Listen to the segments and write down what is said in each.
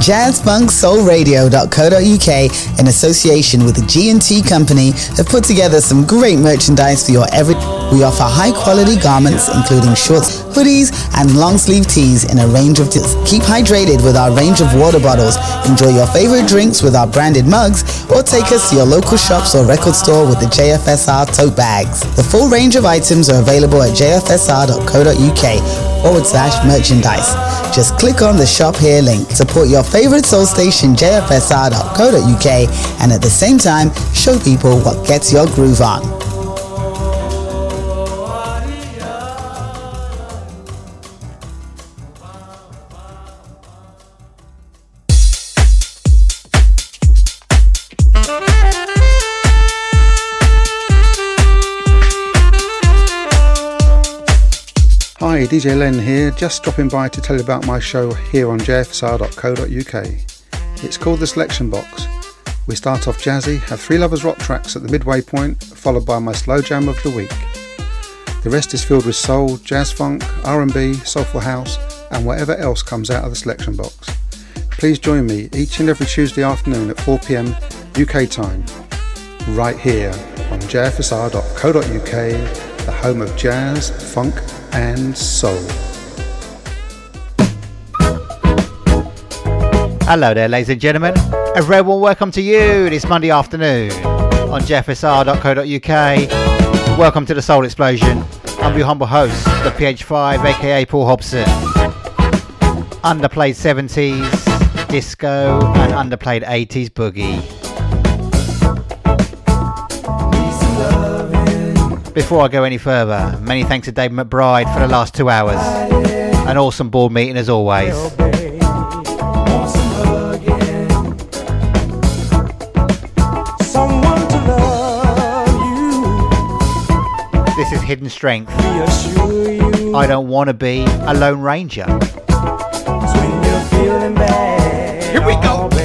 jazzfunksoulradio.co.uk in association with the G&T Company have put together some great merchandise for your every we offer high quality garments including shorts, hoodies and long sleeve tees in a range of teals. Keep hydrated with our range of water bottles. Enjoy your favorite drinks with our branded mugs or take us to your local shops or record store with the JFSR tote bags. The full range of items are available at jfsr.co.uk forward slash merchandise. Just click on the shop here link. Support your favorite soul station jfsr.co.uk and at the same time show people what gets your groove on. DJ Len here, just dropping by to tell you about my show here on jfsr.co.uk. It's called The Selection Box. We start off jazzy, have three lovers rock tracks at the midway point, followed by my slow jam of the week. The rest is filled with soul, jazz funk, R&B, soulful house, and whatever else comes out of the selection box. Please join me each and every Tuesday afternoon at 4pm UK time, right here on jfsr.co.uk, the home of jazz, funk, and soul. Hello there, ladies and gentlemen. A very warm welcome to you this Monday afternoon on jfsr.co.uk. Welcome to the Soul Explosion. I'm your humble host, the PH5, aka Paul Hobson. Underplayed 70s, disco, and underplayed 80s boogie. Before I go any further, many thanks to Dave McBride for the last two hours. An awesome board meeting as always. This is Hidden Strength. I don't want to be a Lone Ranger. Here we go.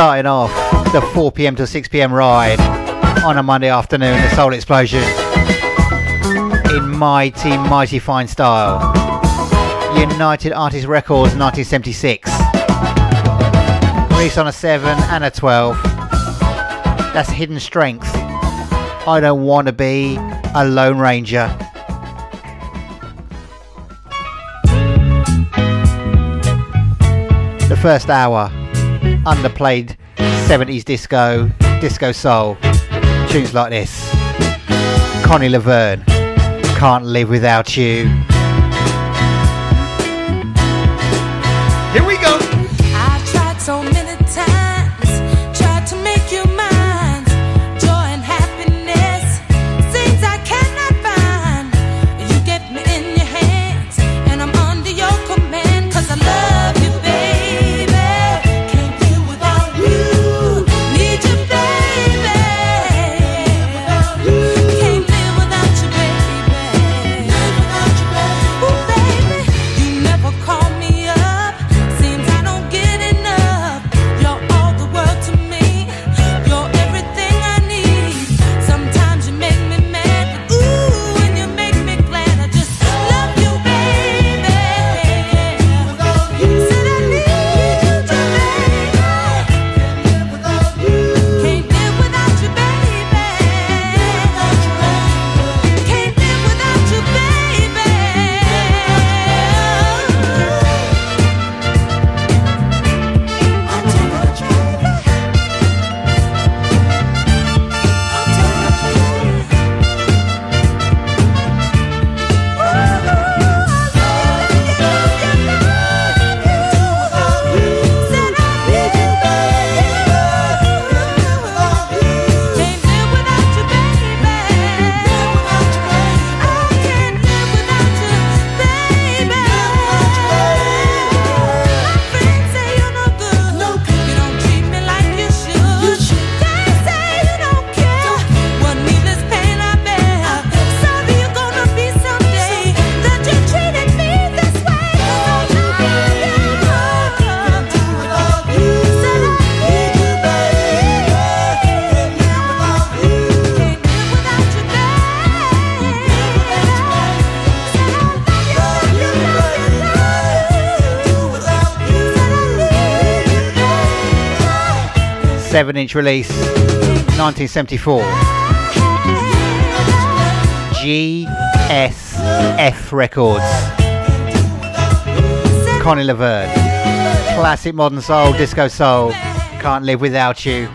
Starting off the 4 pm to 6 pm ride on a Monday afternoon, the Soul Explosion, in mighty, mighty fine style. United Artists Records 1976. Released on a 7 and a 12. That's Hidden Strength. I don't want to be a Lone Ranger. The first hour, underplayed 70s disco, disco soul, tunes like this. Connie Laverne, Can't Live Without You. Inch release, 1974. GSF Records. Connie Laverne. Classic modern soul, disco soul. Can't live without you.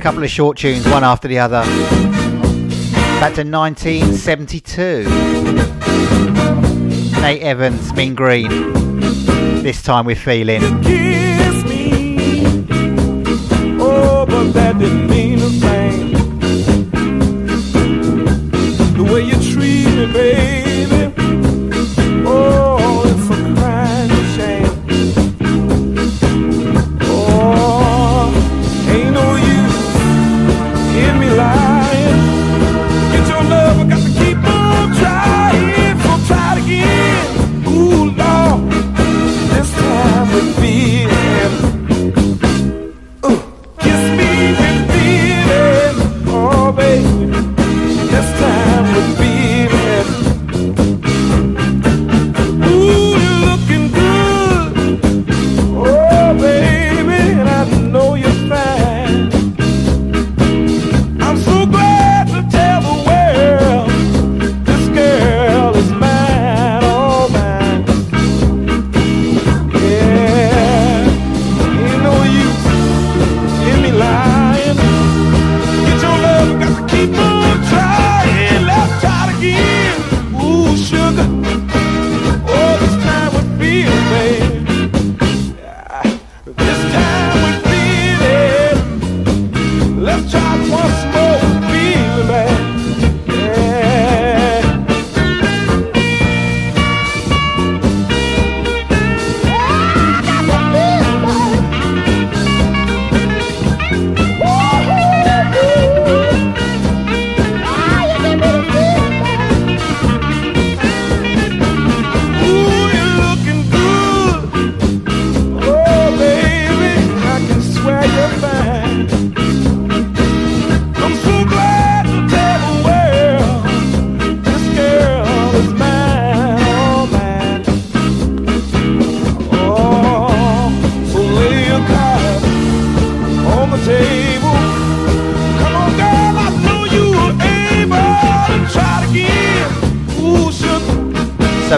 Couple of short tunes, one after the other. Back to 1972. Nate Evans, Mean Green. This time we're feeling.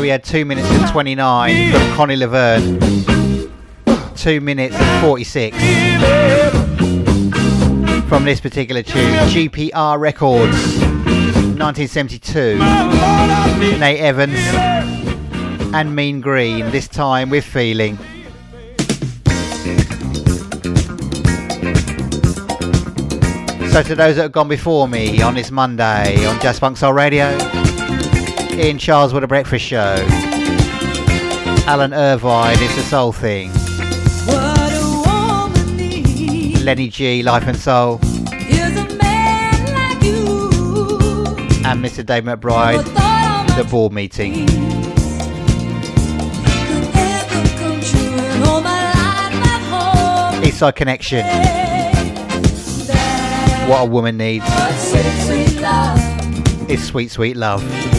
We had 2 minutes and 29 from Connie Laverne. 2 minutes and 46 from this particular tune. GPR Records, 1972. Nate Evans and Mean Green, this time with Feeling. So to those that have gone before me on this Monday on Jazz Funk Soul Radio, in Charles with a Breakfast Show, Alan Irvine, It's a Soul Thing, Lenny G, Life and Soul, and Mr. Dave McBride, The Board Meeting. Eastside Connection. What a woman needs is sweet, sweet love.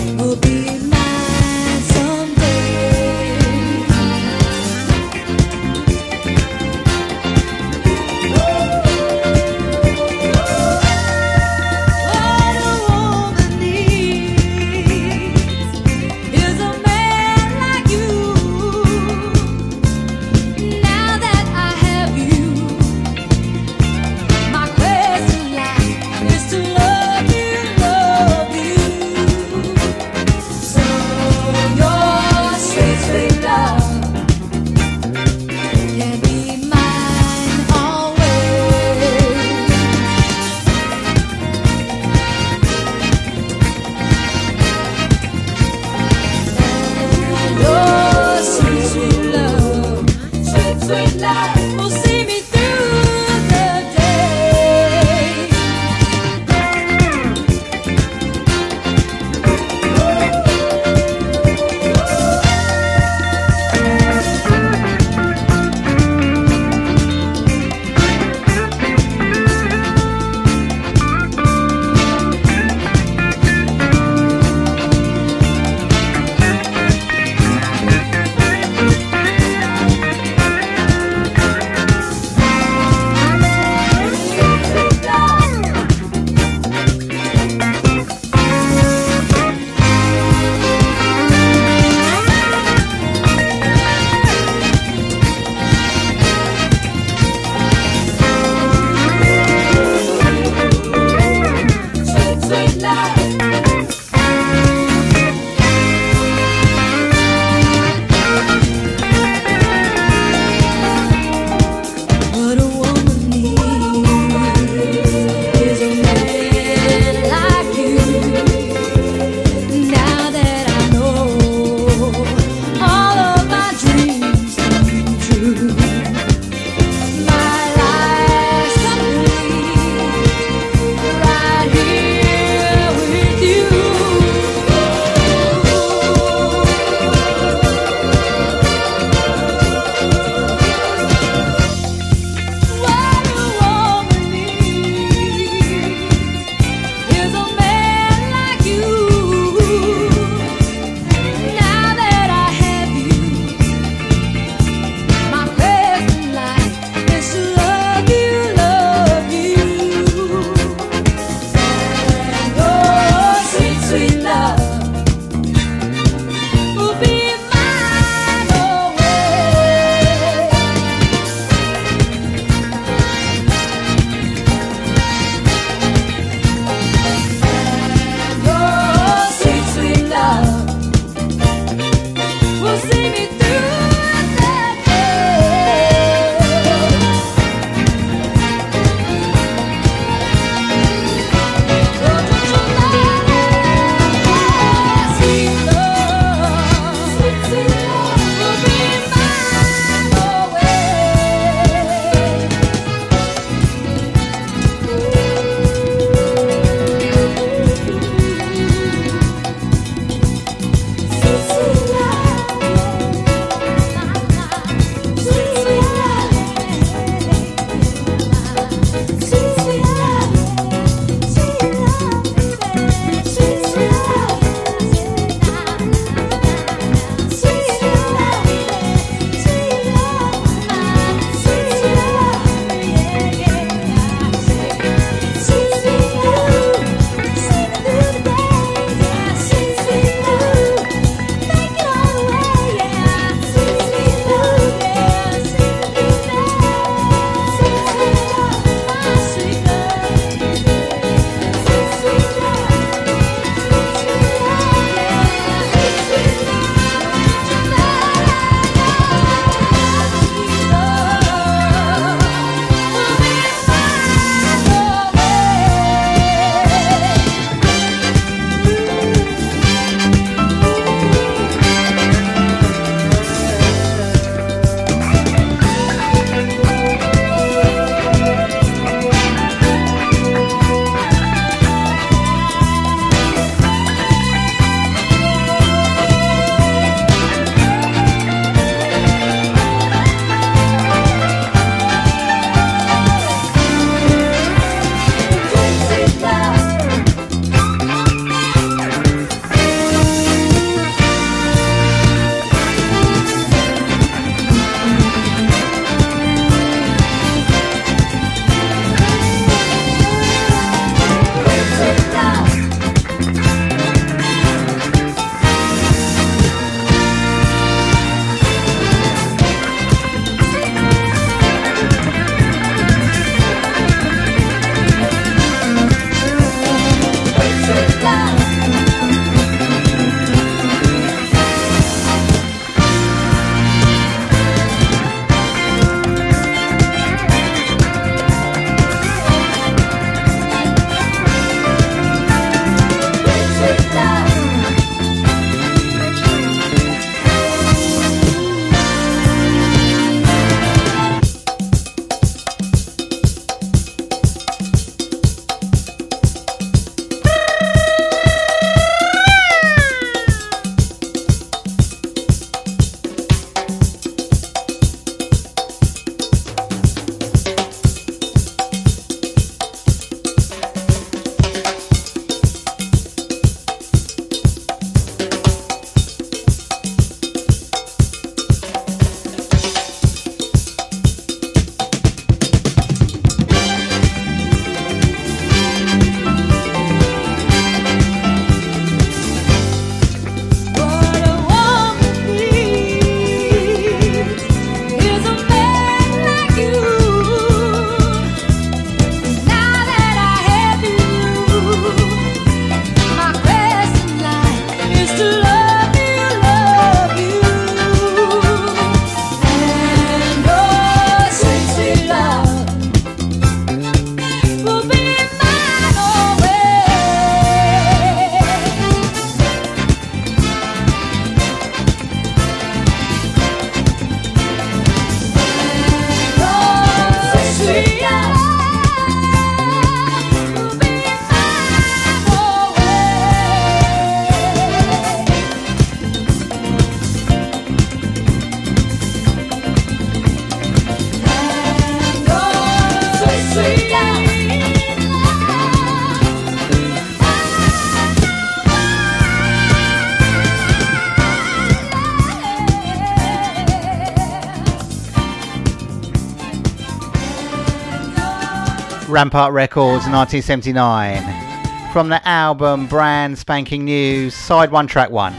Rampart Records, 1979. From the album Brand Spanking New, Side 1, Track 1,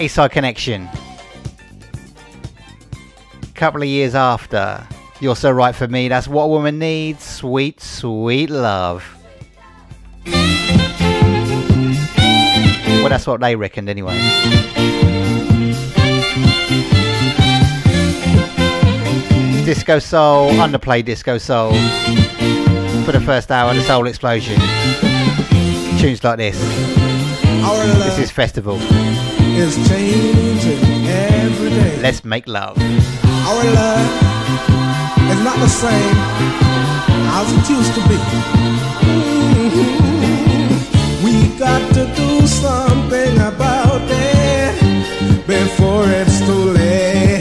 Eastside Connection. A Couple of years after, You're So Right For Me, that's what a woman needs, sweet, sweet love. Well, that's what they reckoned anyway. Disco Soul, underplayed Disco Soul for the first hour, the Soul Explosion. Tunes like this. This is Festival. Is changing every day. Let's make love. Our love is not the same as it used to be. Mm-hmm. We got to do something about it before it's too late.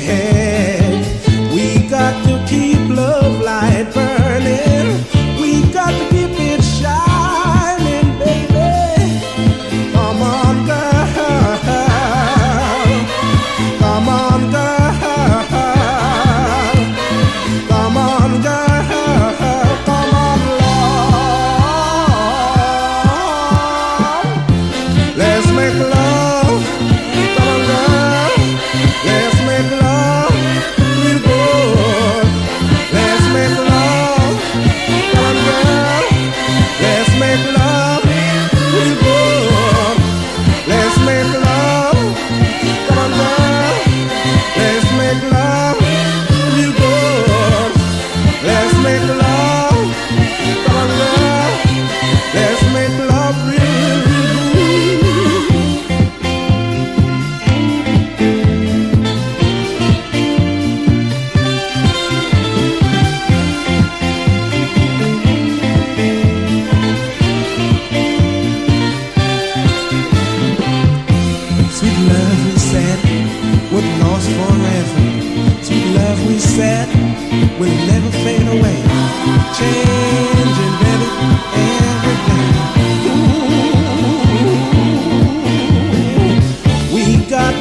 got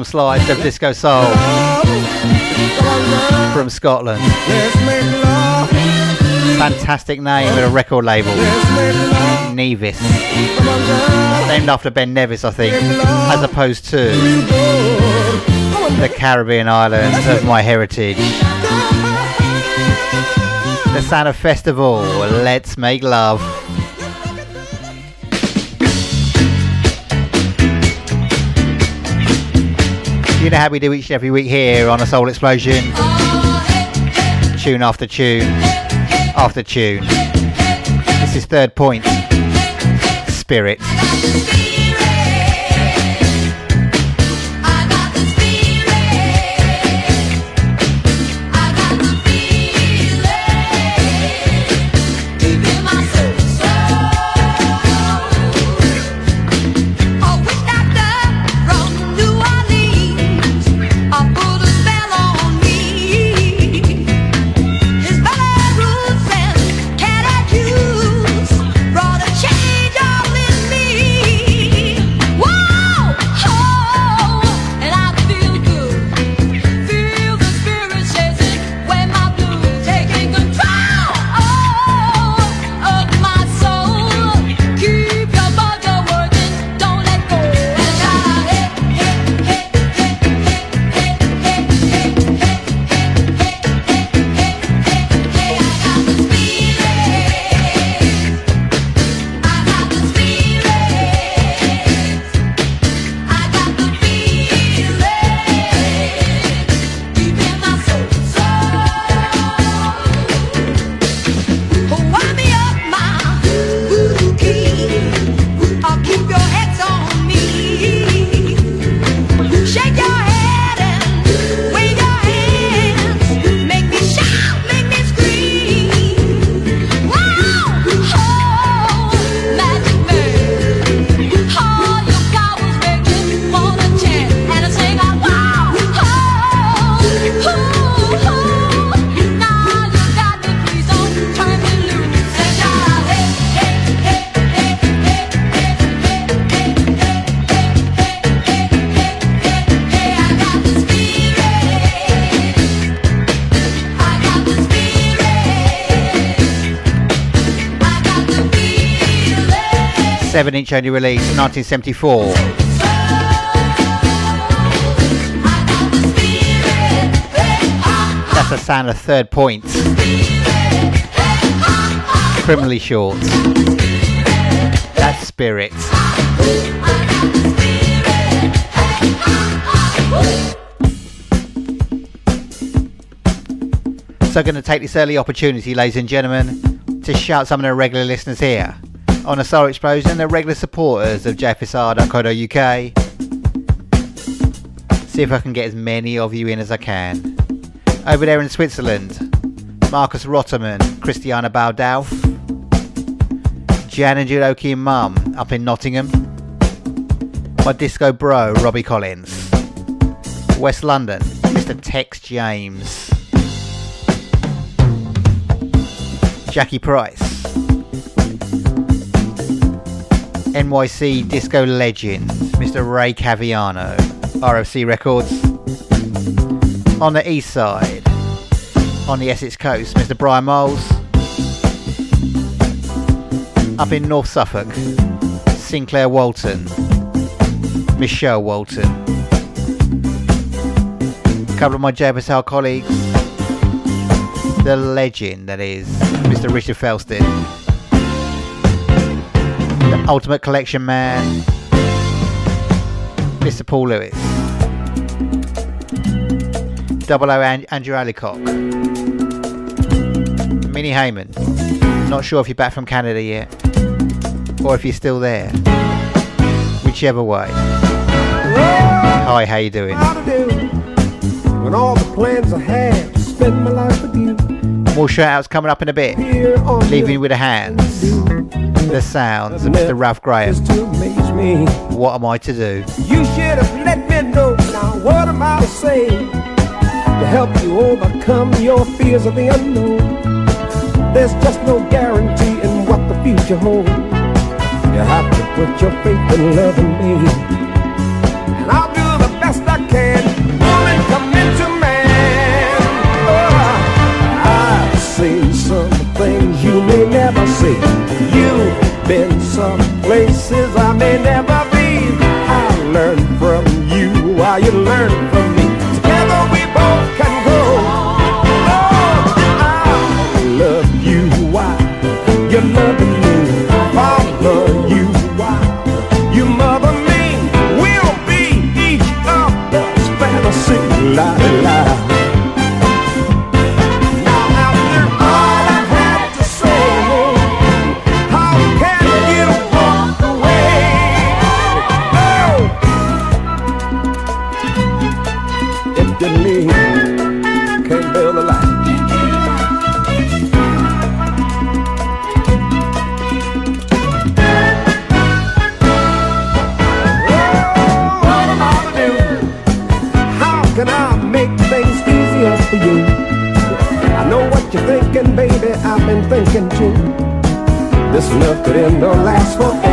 awesome slice of disco soul from Scotland. Fantastic name with a record label. Nevis. Named after Ben Nevis, I think, as opposed to the Caribbean islands of my heritage. The sound of festival. Let's make love. You know how we do each and every week here on a Soul Explosion. Tune after tune after tune. This is third point. Spirit. Inch only release 1974. That's a sound of third point. Criminally short. That's spirit. So, I'm going to take this early opportunity, ladies and gentlemen, to shout some of the regular listeners here on the Soul Explosion, the regular supporters of jfsr.co.uk. See if I can get as many of you in as I can. Over there in Switzerland, Marcus Rotterman, Christiana Baldauf, Jan and Judoki and Mum up in Nottingham, my disco bro Robbie Collins, West London, Mr. Tex James, Jackie Price, NYC disco legend, Mr. Ray Caviano, RFC Records. On the east side, on the Essex coast, Mr. Brian Moles. Up in North Suffolk, Sinclair Walton, Michelle Walton. A couple of my JBSL colleagues, the legend that is Mr. Richard Felsted. Ultimate Collection Man, Mr. Paul Lewis, Double O and- Andrew Alicock, Minnie Heyman. Not sure if you're back from Canada yet, or if you're still there. Whichever way. Hi, how you doing? When all the plans I had to spend my life with you. More shout outs coming up in a bit. Leaving with the hands the sounds of Mr. Ralph Graham. What am I to do? You should have let me know. Now, what am I to say to help you overcome your fears of the unknown? There's just no guarantee in what the future holds. You have to put your faith in love in me. And I'll do the best I can. Never see been some places I may never be. I learned from you while you learn from end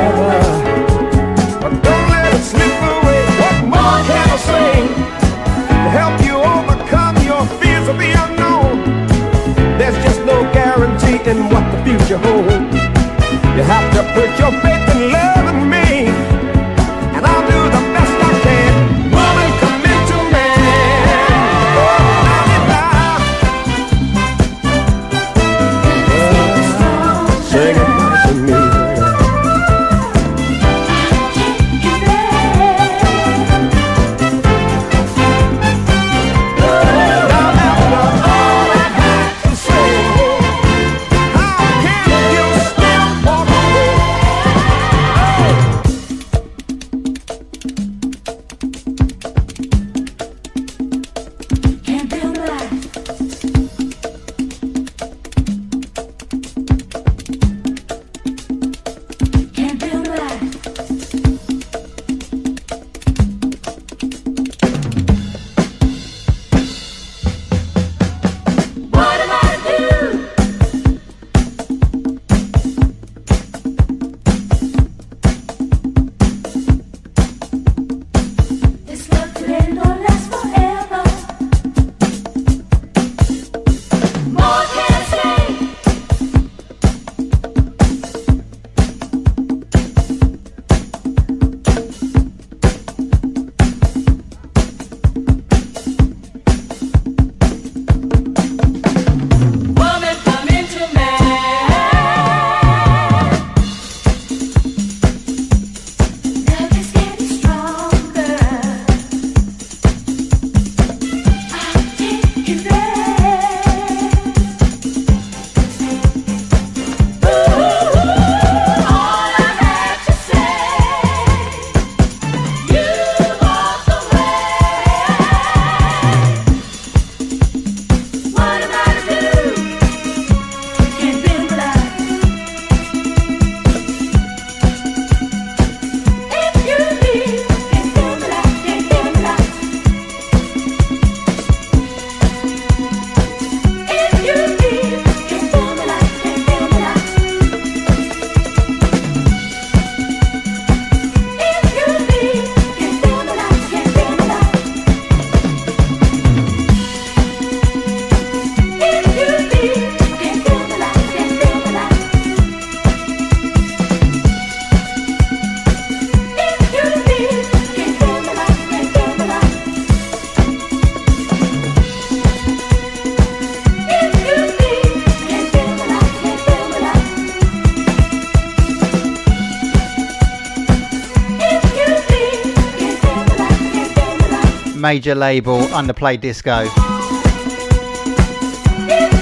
major label Underplayed Disco.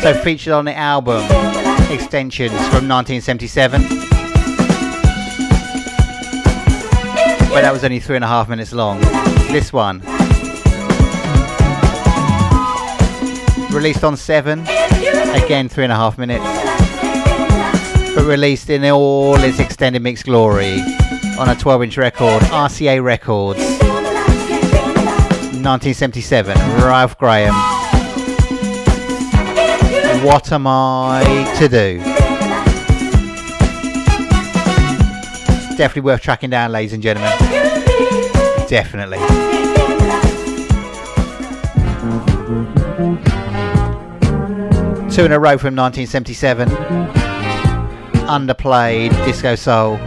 So featured on the album Extensions from 1977. But that was only three and a half minutes long. This one. Released on 7, again three and a half minutes. But released in all its extended mix glory on a 12 inch record, RCA Records. 1977, Ralph Graham. What am I to do? Definitely worth tracking down, ladies and gentlemen. Definitely. Two in a row from 1977. Underplayed Disco Soul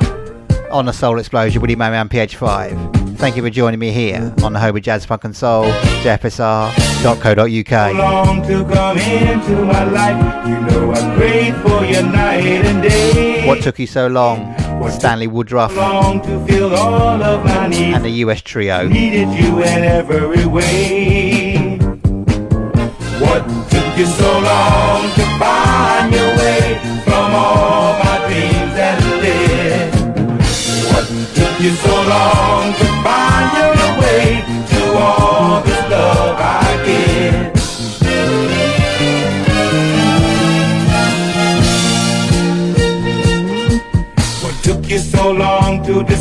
on the Soul Explosion, Woody Moman PH5. Thank you for joining me here on the of Jazz Funk and Soul, jfsr.co.uk. long to come into my life. You know I prayed for you night and day. What took you so long? Stanley Woodruff long to feel all of my needs. and the US Trio. Needed you in every way. What took you so long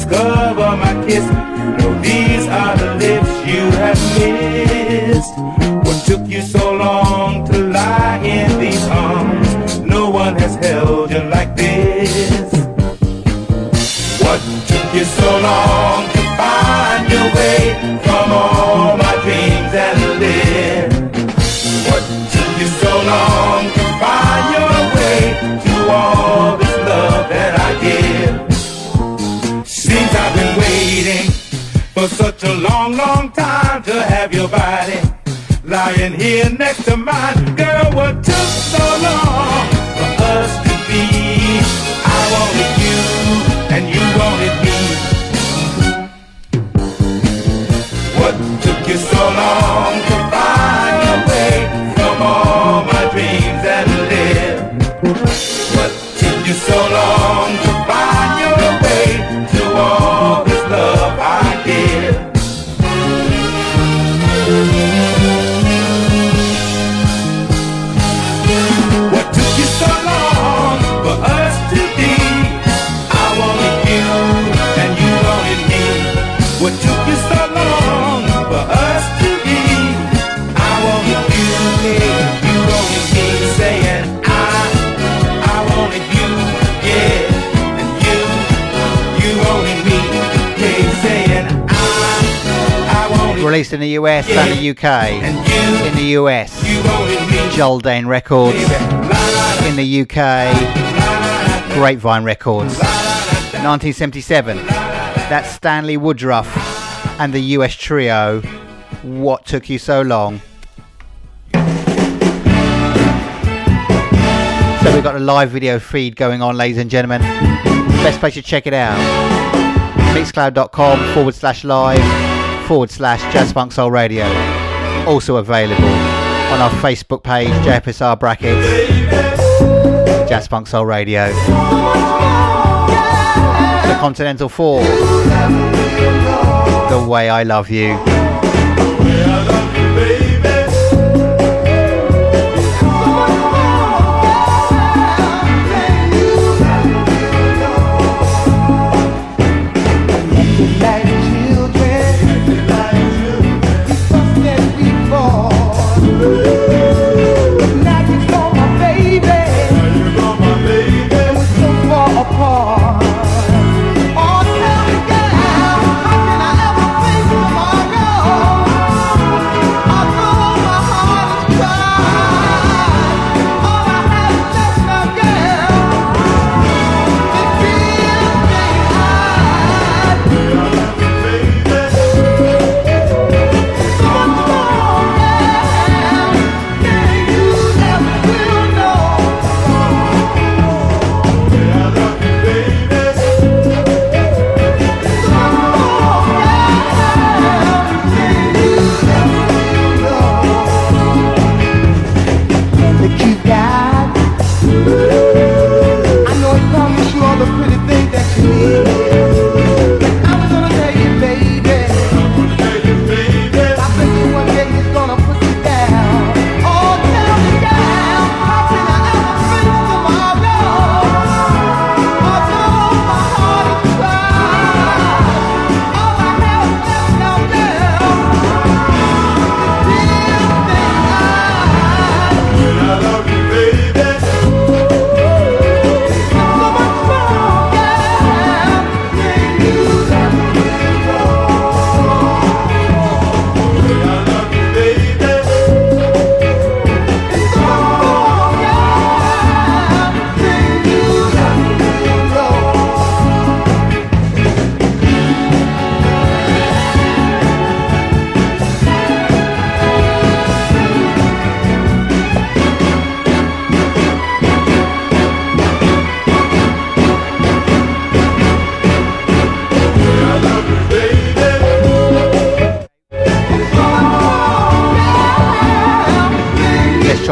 discover my kiss? Lying here next to mine. Girl, what took so long for us to be? I wanted you and you wanted me. In the US and the UK. and you, In the US, me, Jaldane Records. In the UK, Grapevine Records. 1977. That's Stanley Woodruff and the US Trio. What took you so long? So we've got a live video feed going on, ladies and gentlemen. Best place to check it out. Mixcloud.com forward slash live forward slash Jazz Funk Soul Radio. Also available on our Facebook page, JFSR Brackets, Jazz Funk Soul Radio. The Continental 4. The Way I Love You.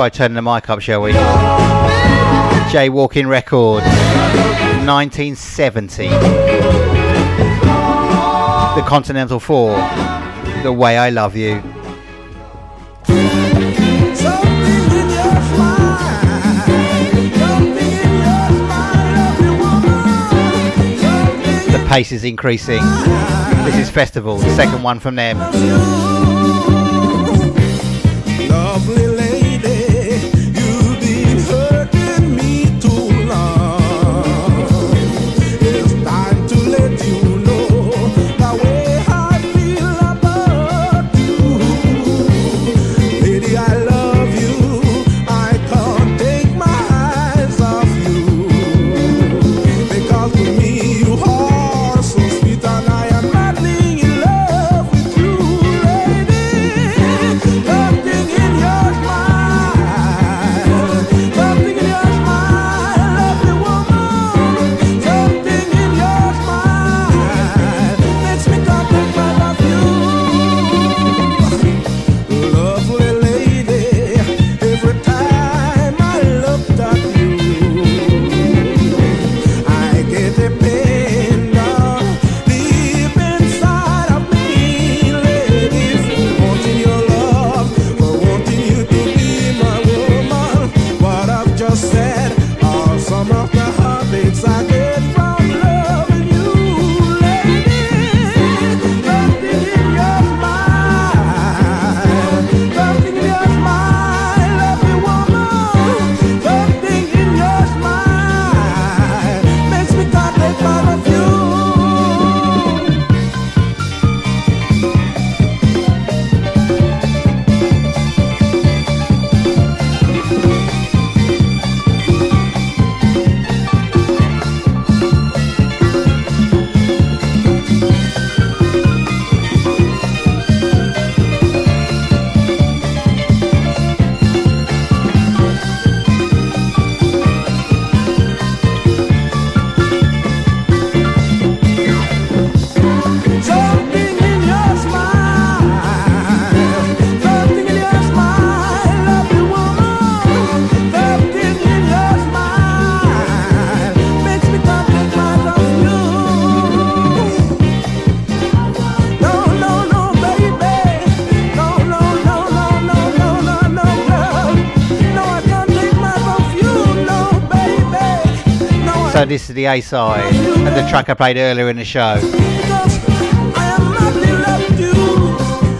Try turning the mic up, shall we? Jaywalking Records, 1970. The Continental 4, The Way I Love You. The pace is increasing. This is Festival, the second one from them. This is the A side and the track I played earlier in the show.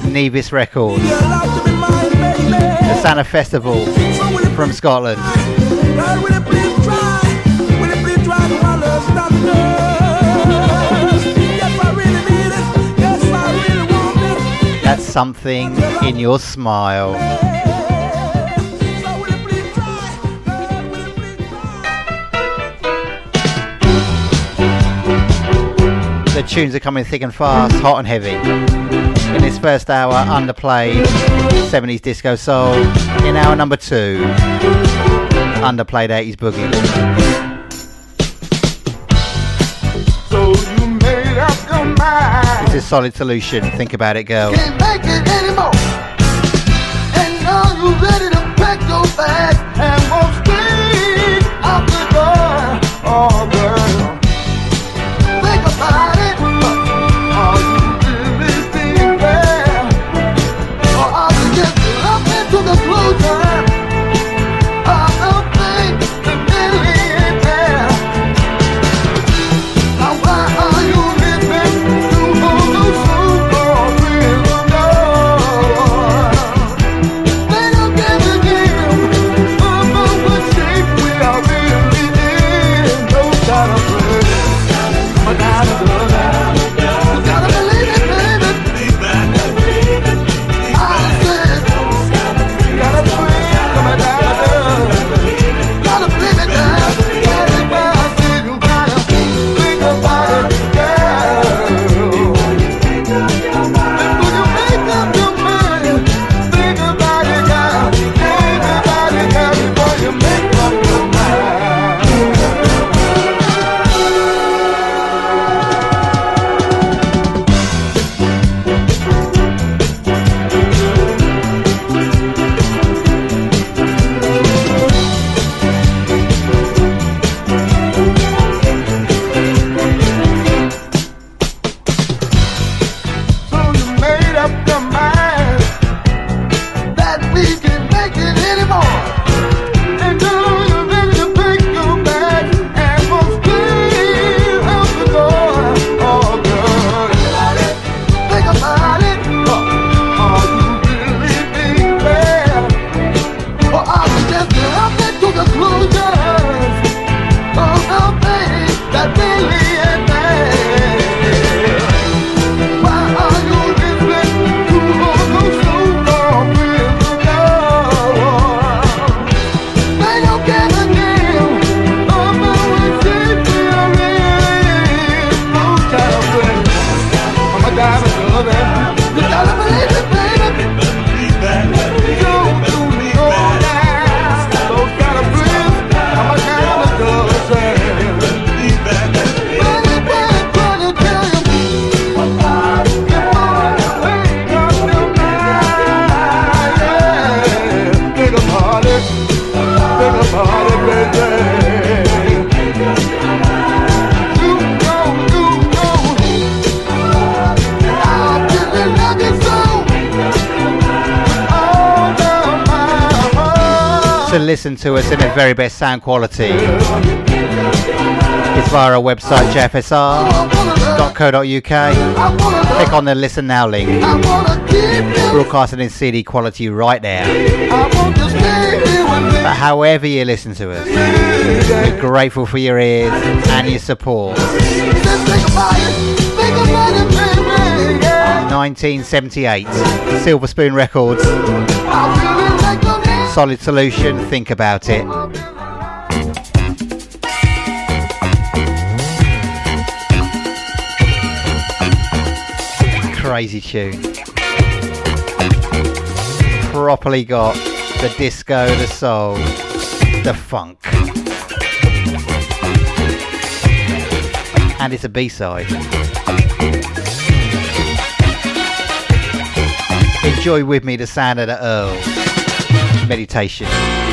Nevis Records. The Santa Festival from Scotland. That's something in your smile. The tunes are coming thick and fast, hot and heavy. In this first hour, underplayed 70s disco soul. In hour number two, underplayed 80s boogie. So you made up your mind. It's a solid solution. Think about it, girl. To listen to us in the very best sound quality is via our website jfsr.co.uk. Click on the listen now link. Broadcasting in CD quality right now. But however you listen to us, we're grateful for your ears and your support. 1978, Silver Spoon Records. Solid solution, think about it. Crazy tune. Properly got the disco, the soul, the funk. And it's a B-side. Enjoy with me the sound of the Earl. Meditation.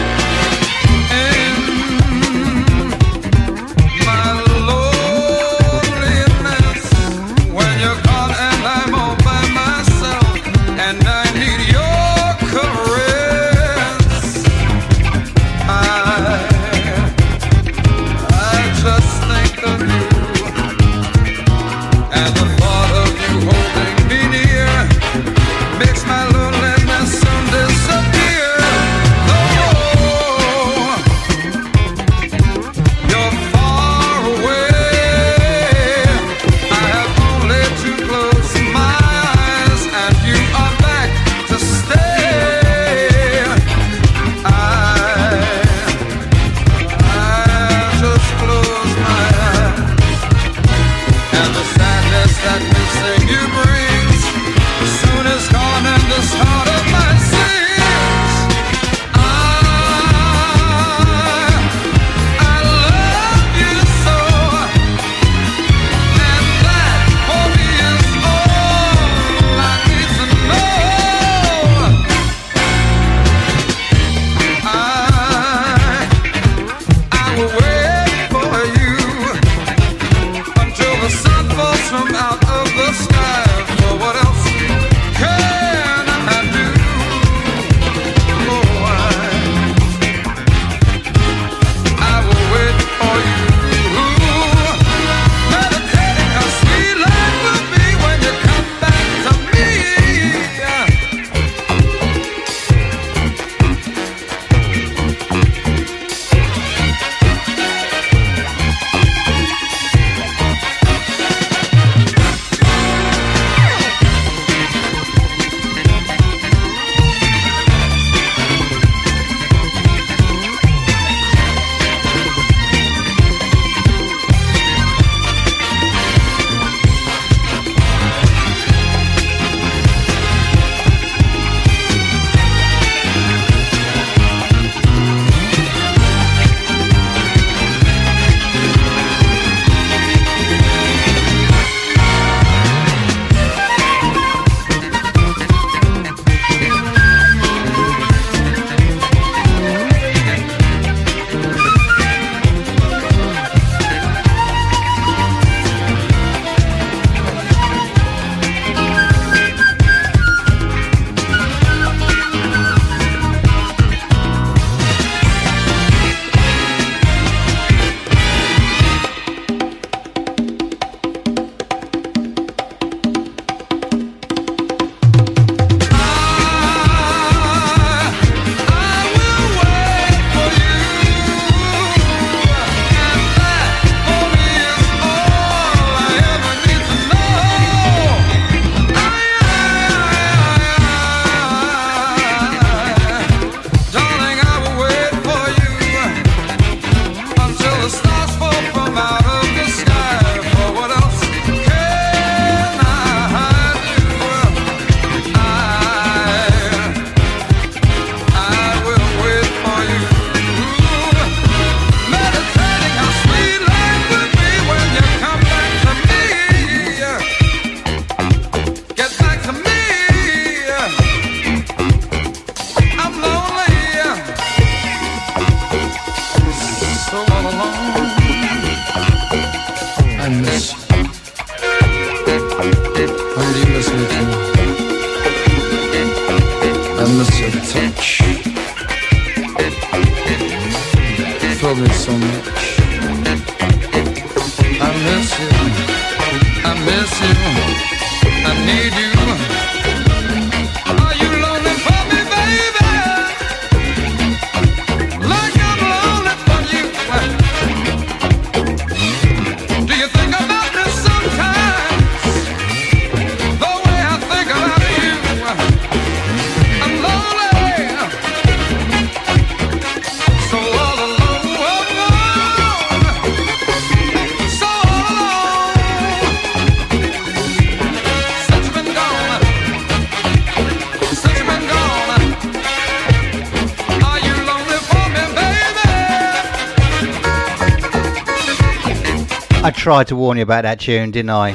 tried to warn you about that tune, didn't I? I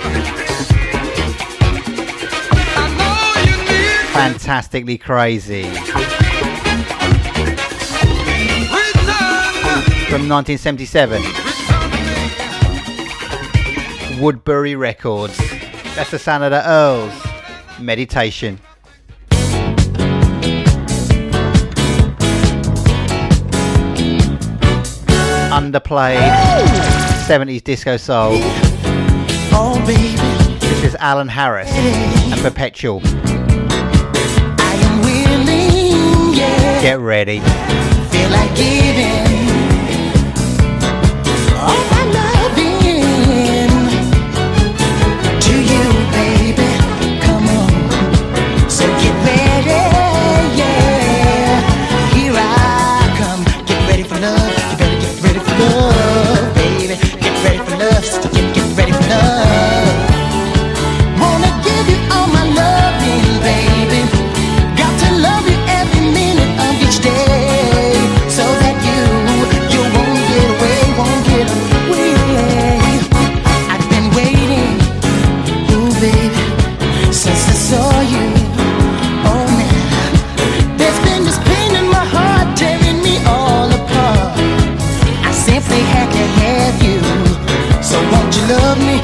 Fantastically crazy. From 1977. Woodbury Records. That's the sound of the Earls. Meditation. Underplayed. 70s disco soul. Oh, this is Alan Harris and Perpetual. Willing, yeah. Get ready. love me.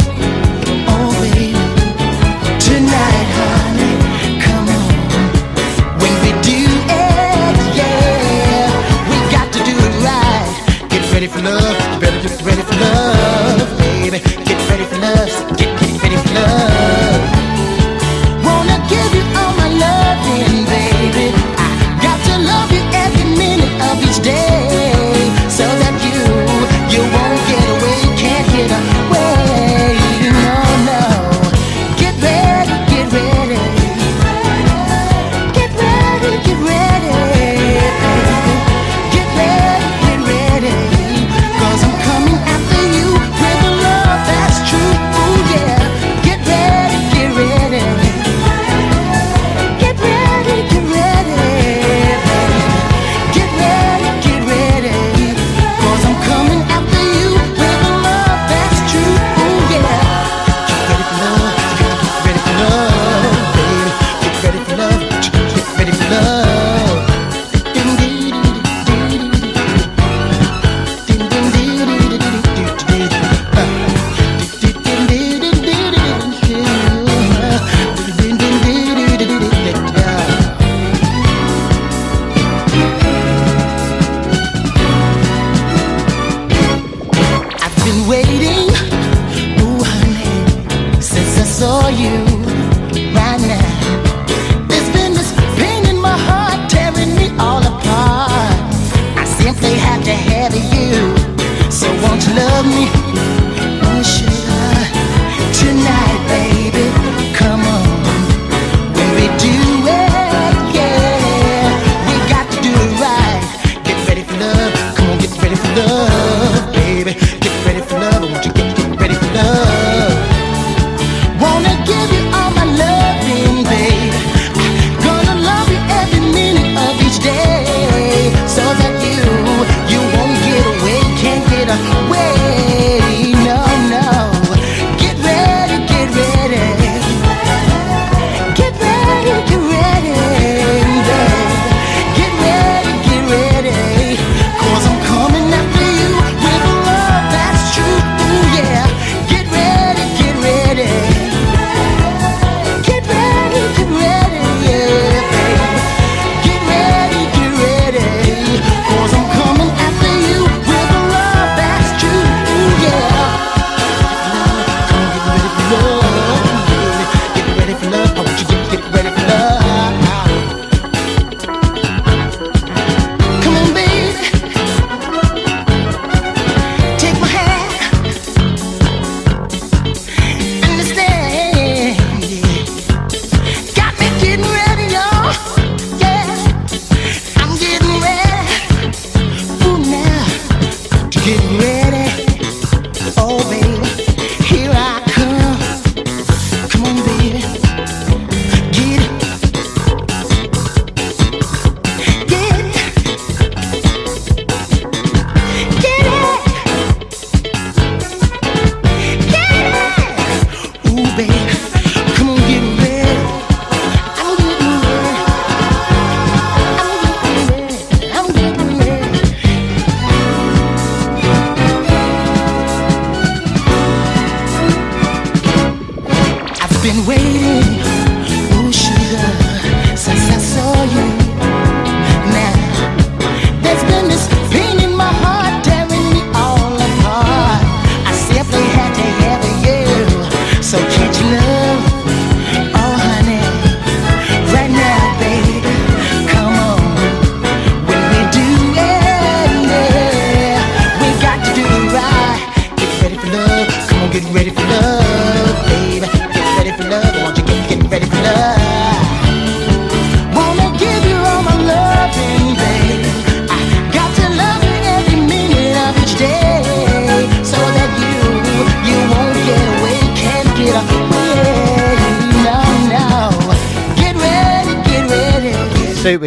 him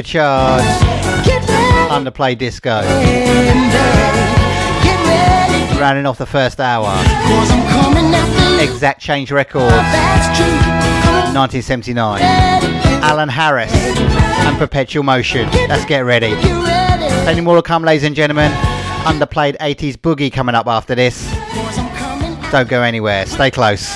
Supercharged. get ready, Underplay disco. babe. Get ready, Rounding off the first hour. 'cause I'm coming after you. Exact Change Records. That's true. Come 1979. Alan Harris and Perpetual Motion. Let's get ready. get ready. Plenty more to come, ladies and gentlemen. Underplayed 80s boogie coming up after this. Don't go anywhere. Stay close.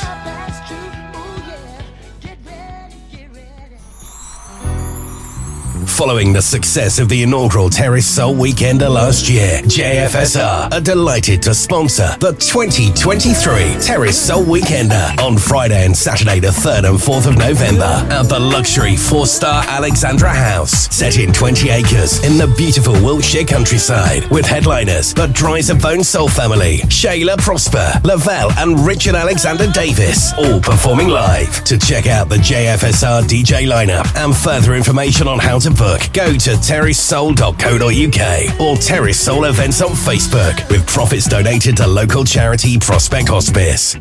Following the success of the inaugural Terrace Soul Weekender last year, JFSR are delighted to sponsor the 2023 Terrace Soul Weekender on Friday and Saturday, the 3rd and 4th of November at the luxury four star Alexandra House, set in 20 acres in the beautiful Wiltshire countryside, with headliners the Dryzabone Soul Family, Shayla Prosper, Lavelle, and Richard Alexander Davis, all performing live. To check out the JFSR DJ lineup and further information on how to book, go to terrysoul.co.uk or Terry Soul Events on Facebook, with profits donated to local charity Prospect Hospice.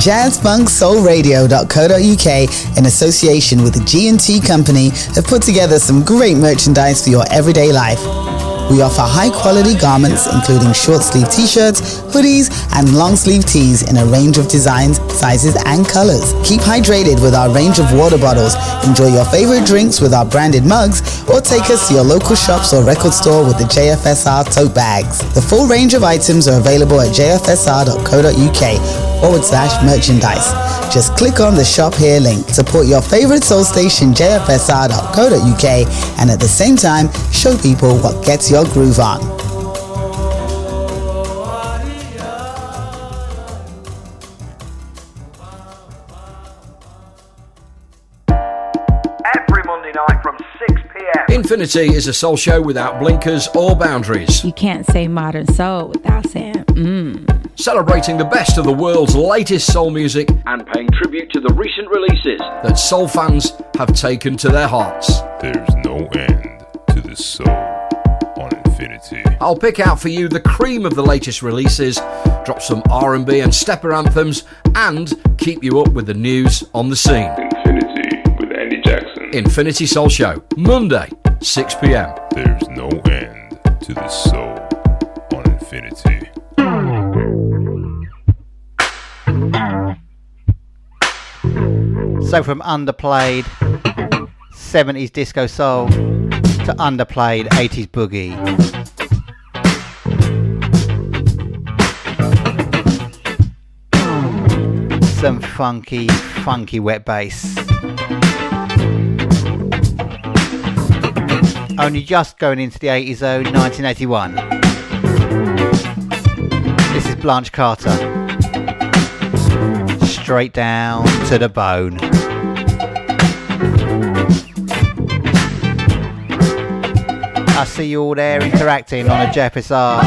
jazzfunksoulradio.co.uk in association with the G&T Company have put together some great merchandise for your everyday life. We offer high quality garments including short sleeve t-shirts, hoodies, and long sleeve tees in a range of designs, sizes, and colors. Keep hydrated with our range of water bottles, enjoy your favorite drinks with our branded mugs, or take us to your local shops or record store with the JFSR tote bags. The full range of items are available at jfsr.co.uk forward slash merchandise. Just click on the shop here link. Support your favorite soul station jfsr.co.uk and at the same time show people what gets your groove on. Every Monday night from 6 p.m. Infinity is a soul show without blinkers or boundaries, You can't say modern soul without saying mmm. Celebrating the best of the world's latest soul music and paying tribute to the recent releases. that soul fans have taken to their hearts. There's no end to the soul on Infinity. I'll pick out for you the cream of the latest releases, drop some R&B and stepper anthems, and keep you up with the news on the scene. Infinity with Andy Jackson. Infinity Soul Show, Monday, 6 p.m. There's no end to the soul on Infinity. So from underplayed 70s disco soul to underplayed 80s boogie. Some funky, funky wet bass. Only just going into the 80s zone, 1981. This is Blanche Carter straight down to the bone. I see you all there interacting on a JFSR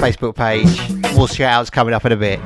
Facebook page. More shout outs coming up in a bit.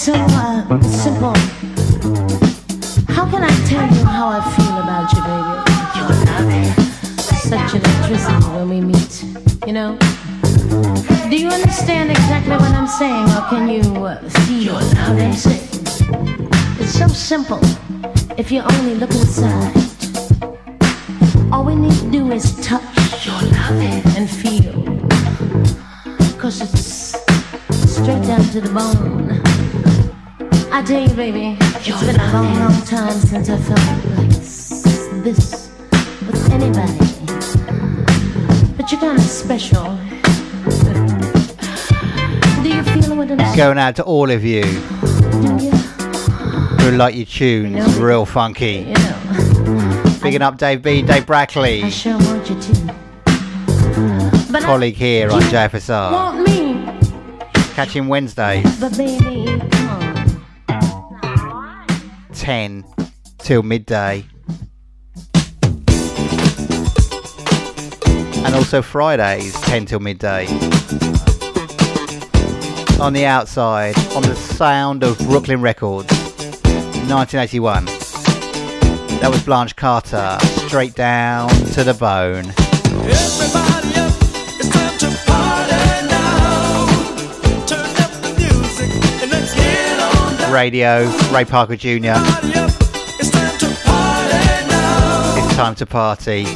So uh, simple. How can I tell you how I feel about you, baby? You're loving. Such electricity when we meet, you know? Do you understand exactly what I'm saying, or can you uh, feel what I'm saying? It's so simple if you only look inside. All we need to do is touch your loving and feel. Cause it's straight down to the bone. I you, baby, it's been a long, long time since I felt like this with anybody. But you're kind of special. Do you feel what I'm? Going out to all of you who like your tunes, real funky. Bigging up Dave B, Dave Brackley, I sure want you to. But colleague here on I JFSR. want me, Catch him Wednesdays, but baby. 10 till midday. And also Fridays, 10 till midday. On the outside, on the sound of Brooklyn Records, 1981. That was Blanche Carter, straight down to the bone. Everybody Radio, Ray Parker Jr. It's time to party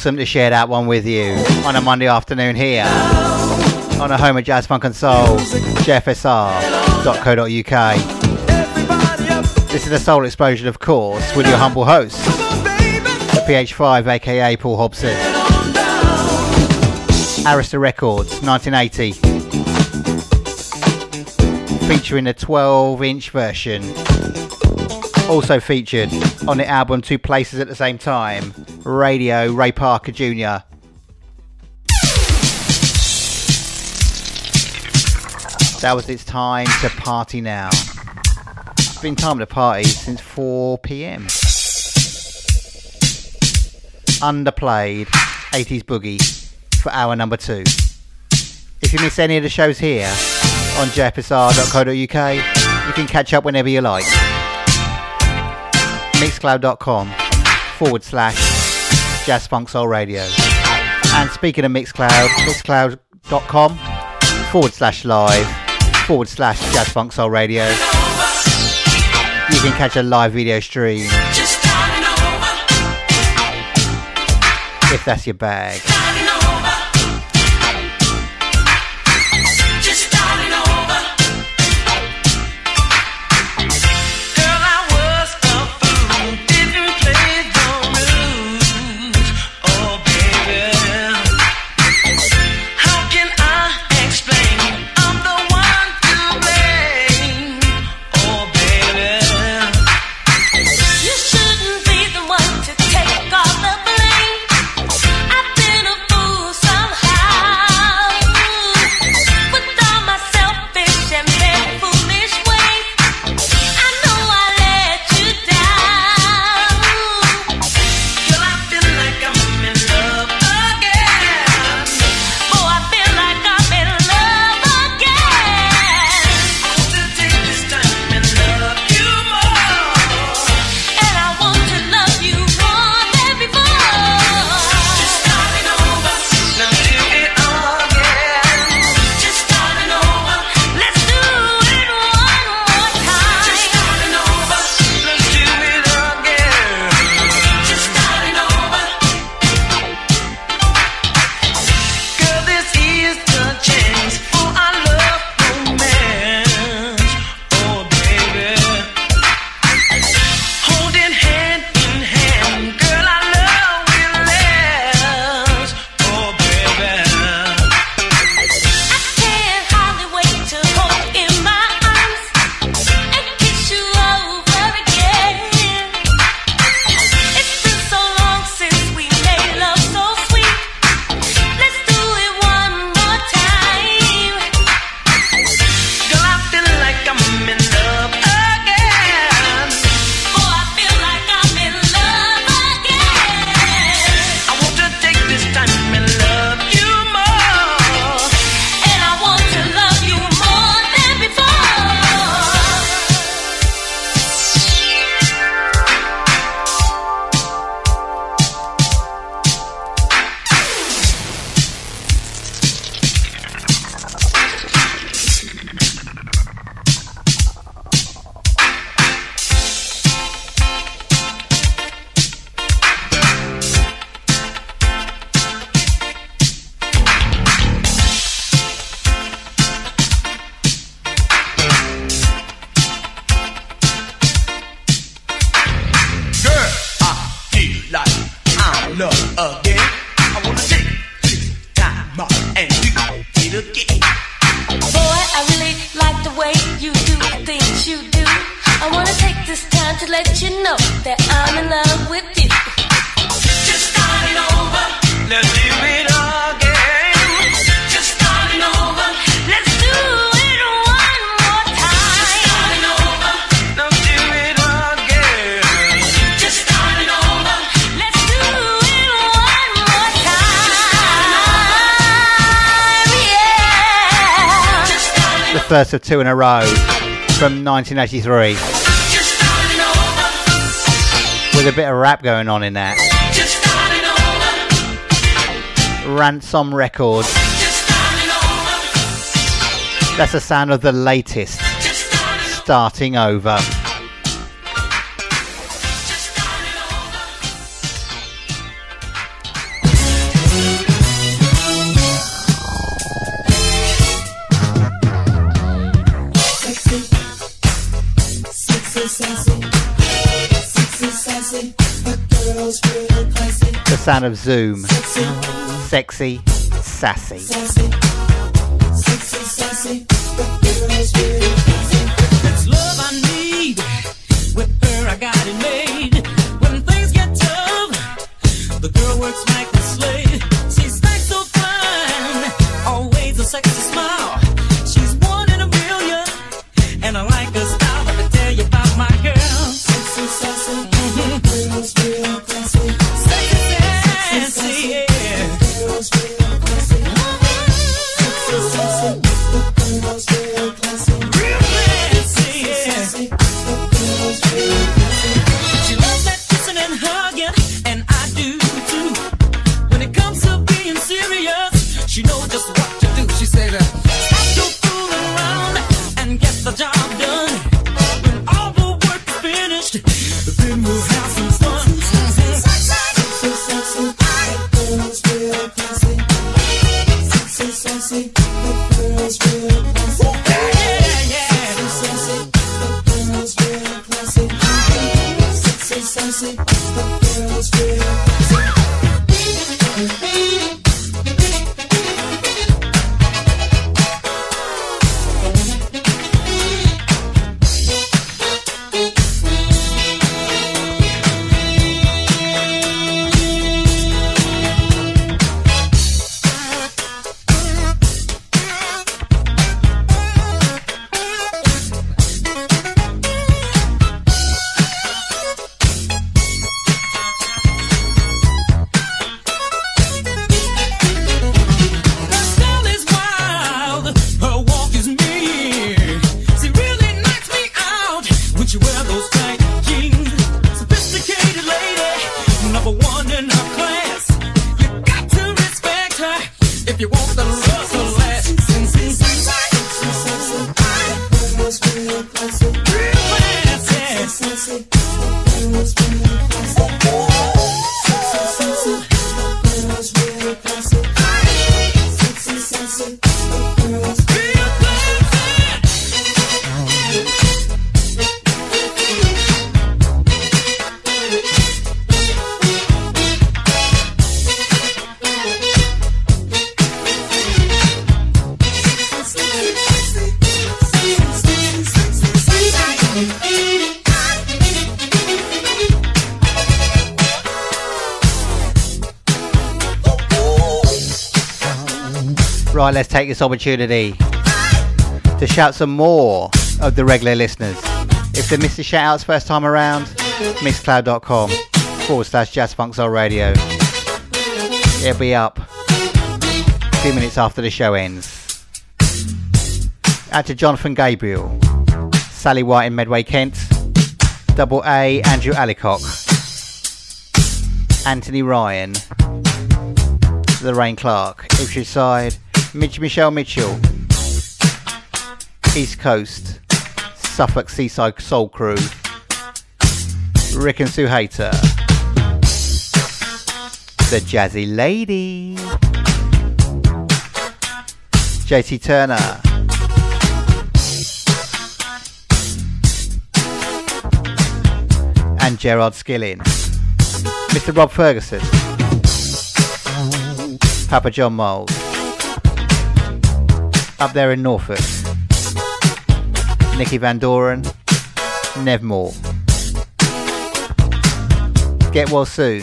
Awesome to share that one with you on a Monday afternoon here on a home of jazz, funk and soul, jfsr.co.uk. This is the Soul Explosion, of course, with your humble host, the PH5, aka Paul Hobson. Arista Records, 1980. Featuring a 12 inch version. Also featured on the album Two Places at the Same Time, Radio Ray Parker Jr. That was its time to party now. It's been time to party since 4 pm. Underplayed 80s boogie for hour number two. If you miss any of the shows here on jfsr.co.uk, you can catch up whenever you like. Mixcloud.com forward slash Jazz Funk Soul Radio. And speaking of Mixcloud, mixcloud.com forward slash live forward slash Jazz Funk Soul Radio. You can catch a live video stream if that's your bag. first of two in a row from 1983. With a bit of rap going on in that. Ransom Records. That's the sound of the latest. Starting over. sound of Zoom. Sexy, sassy. right, let's take this opportunity to shout some more of the regular listeners. If they missed the shout outs first time around, mixcloud.com forward slash jazzfunksoul radio. It'll be up a few minutes after the show ends. Out to Jonathan Gabriel, Sally White in Medway, Kent, Double A Andrew Alicock, Anthony Ryan, Lorraine Clark, Ipswich Side, Mitch Michelle Mitchell, East Coast, Suffolk Seaside Soul Crew, Rick and Sue Hater, The Jazzy Lady, JT Turner. And Gerard Skilling, Mr. Rob Ferguson, Papa John Moles up there in Norfolk. Nikki Van Doren, Nev Moore. Get well soon.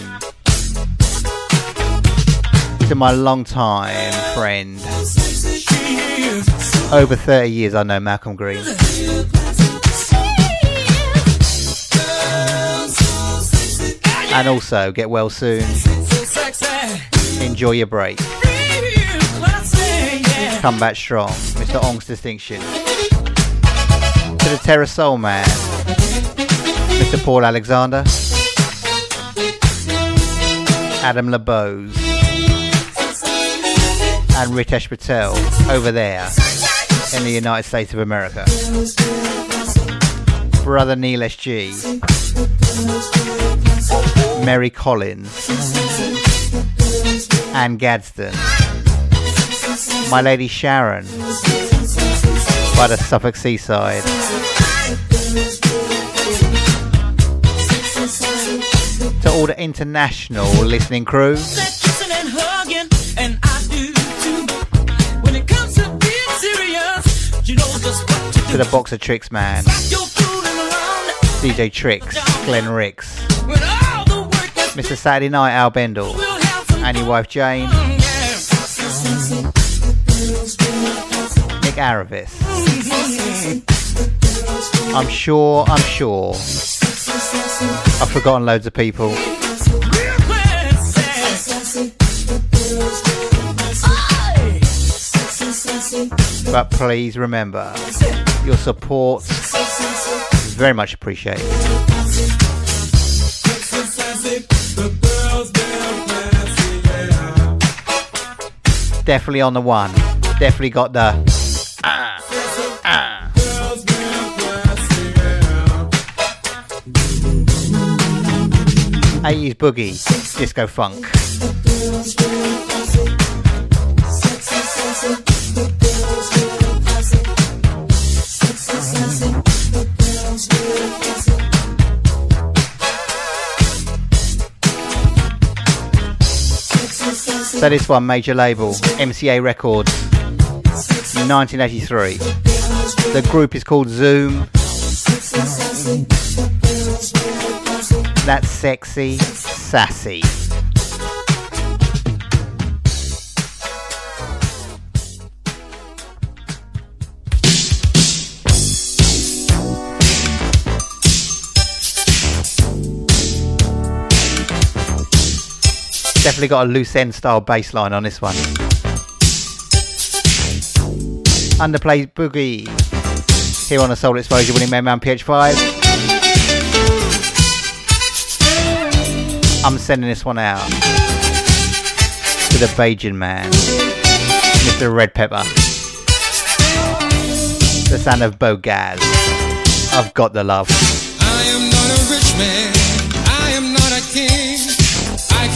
To my long time friend. Over 30 years I know Malcolm Green. And also, get well soon. Enjoy your break. Come back strong. Mr. Ong's Distinction. To the Terra Soul Man. Mr. Paul Alexander. Adam LeBose. And Ritesh Patel over there in the United States of America. Brother Neil SG. Mary Collins. and Gadsden. My Lady Sharon by the Suffolk seaside. To all the international listening crew, to the Boxer Tricks man, DJ Tricks, Glenn Ricks, Mr. Saturday Night Al Bendel, and your wife Jane, Aravis. I'm sure, I'm sure. I've forgotten loads of people. But please remember, your support is very much appreciated. Definitely on the one. Definitely got the. 80s boogie, disco funk. So this one, major label, MCA Records, 1983. The group is called Zoom. That's sexy, sassy. Definitely got a loose end style bass line on this one. Underplay Boogie here on the Soul Explosion winning Man Man PH5. I'm sending this one out to the Bajan man, Mr. Red Pepper. The sound of Bogaz. I've got the love. I am not a rich man. I am not a king. I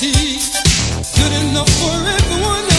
Good enough for everyone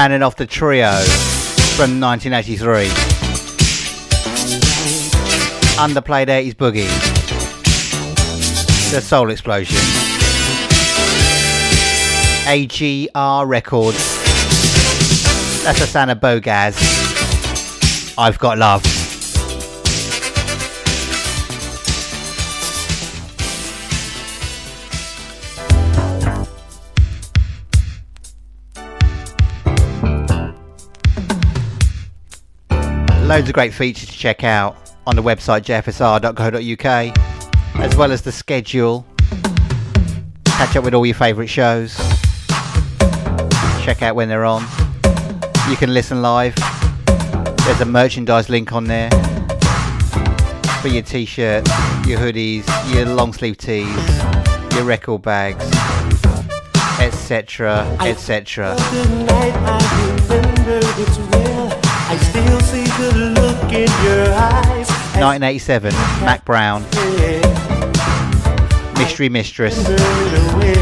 Rounding off the trio from 1983. Underplayed 80s boogie. The Soul Explosion. AGR Records. That's a sound of Bogaz. I've got love. Loads of great features to check out on the website jfsr.co.uk, as well as the schedule. Catch up with all your favourite shows. Check out when they're on. You can listen live. There's a merchandise link on there for your t-shirts, your hoodies, your long sleeve tees, your record bags, etc., etc. 1987, Mac Brown, Mystery Mistress.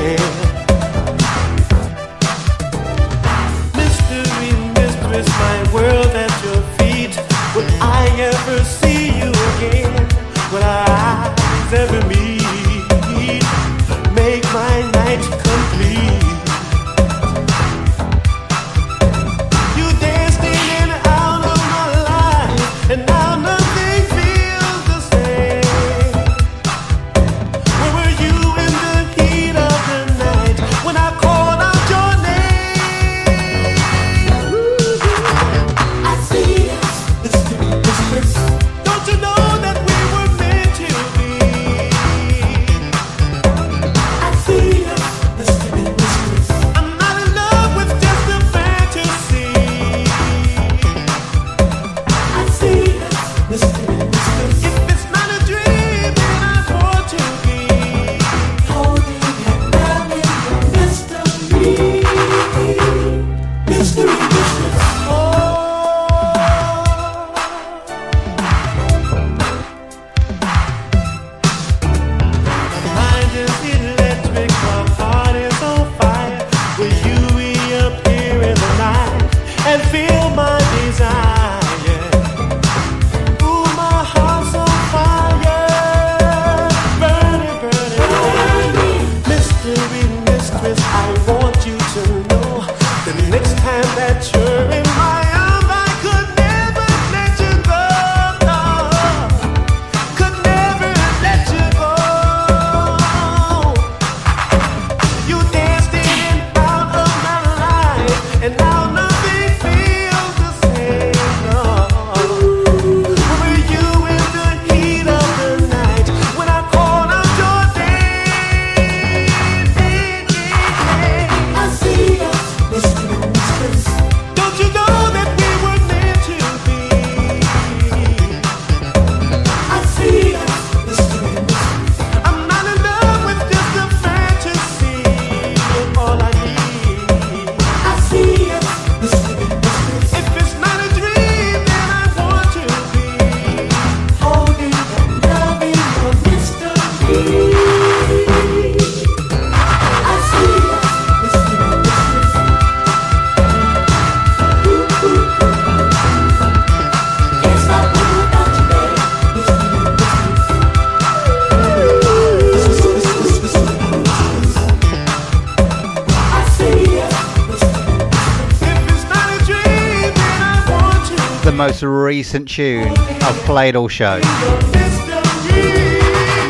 Recent tune I've played all show.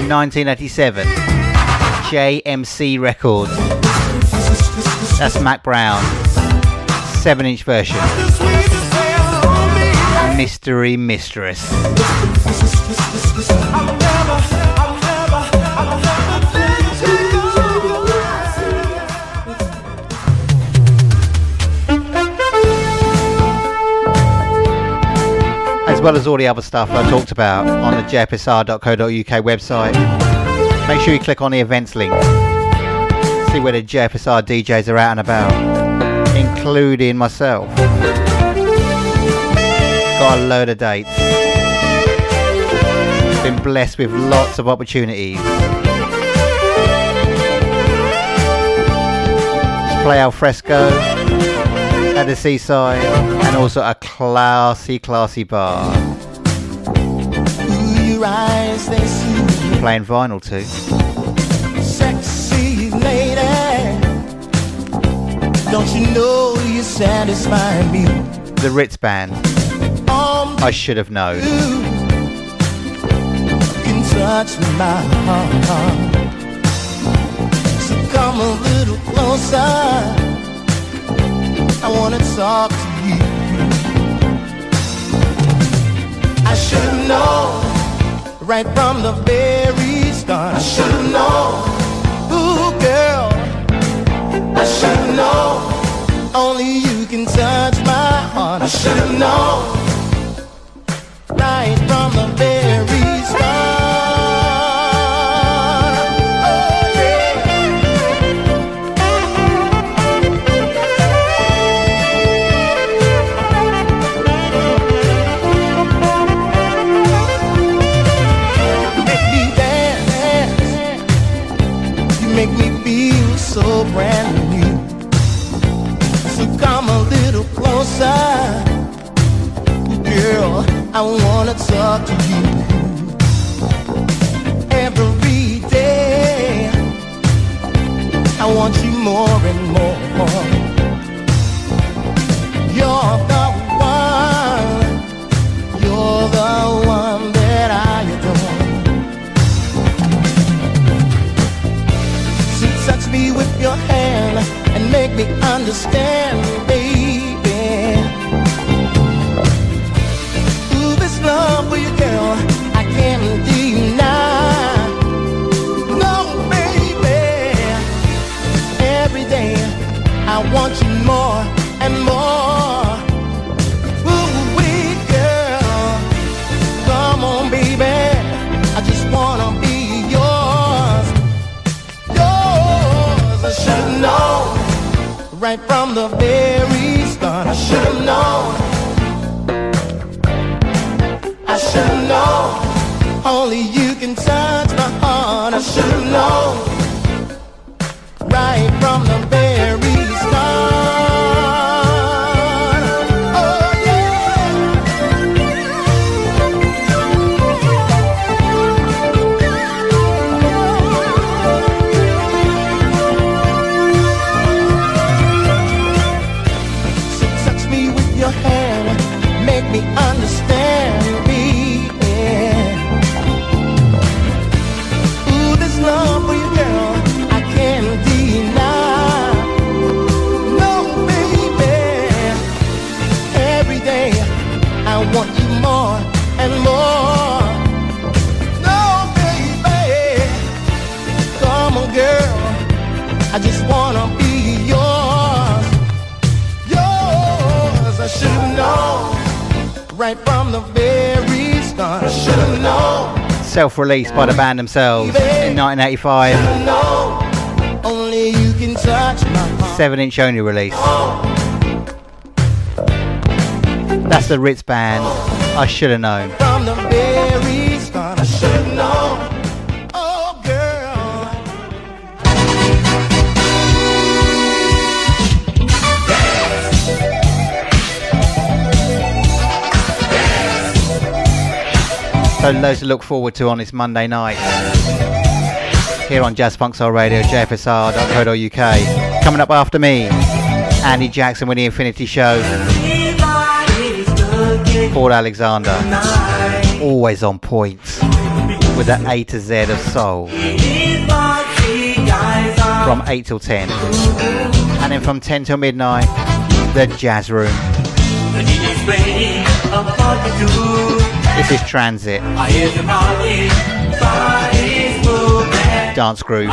1987, JMC Records. That's Mac Brown, 7 inch version. Mystery Mistress. As well as all the other stuff I talked about on the jfsr.co.uk website. Make sure you click on the events link. See where the JFSR DJs are out and about, including myself. Got a load of dates. Been blessed with lots of opportunities. To play al fresco, at the seaside and also a classy, classy bar. Eyes, they soothe me. Playing vinyl too. Sexy lady. Don't you know you satisfy me? The Ritz Band. Um, I should have known. you can touch my heart. So come a little closer. I wanna talk to you. I should've known right from the very start. I should've known, ooh girl. I should've known only you can touch my heart. I should've known right from the very make me feel so brand new. So come a little closer. Girl, I wanna talk to you. Every day, I want you more and more. Heart. Self released by the band themselves in 1985. Only you can touch 7 inch only release. Oh. That's the Ritz Band. I should have known. So loads to look forward to on this Monday night. Here on Jazz Funk Soul Radio, jfsr.co.uk. Coming up after me, Andy Jackson with the Infinity Show. Paul Alexander, always on point with the A to Z of soul. From 8 till 10. And then from 10 till midnight, the Jazz Room. This is Transit. Dance Groove.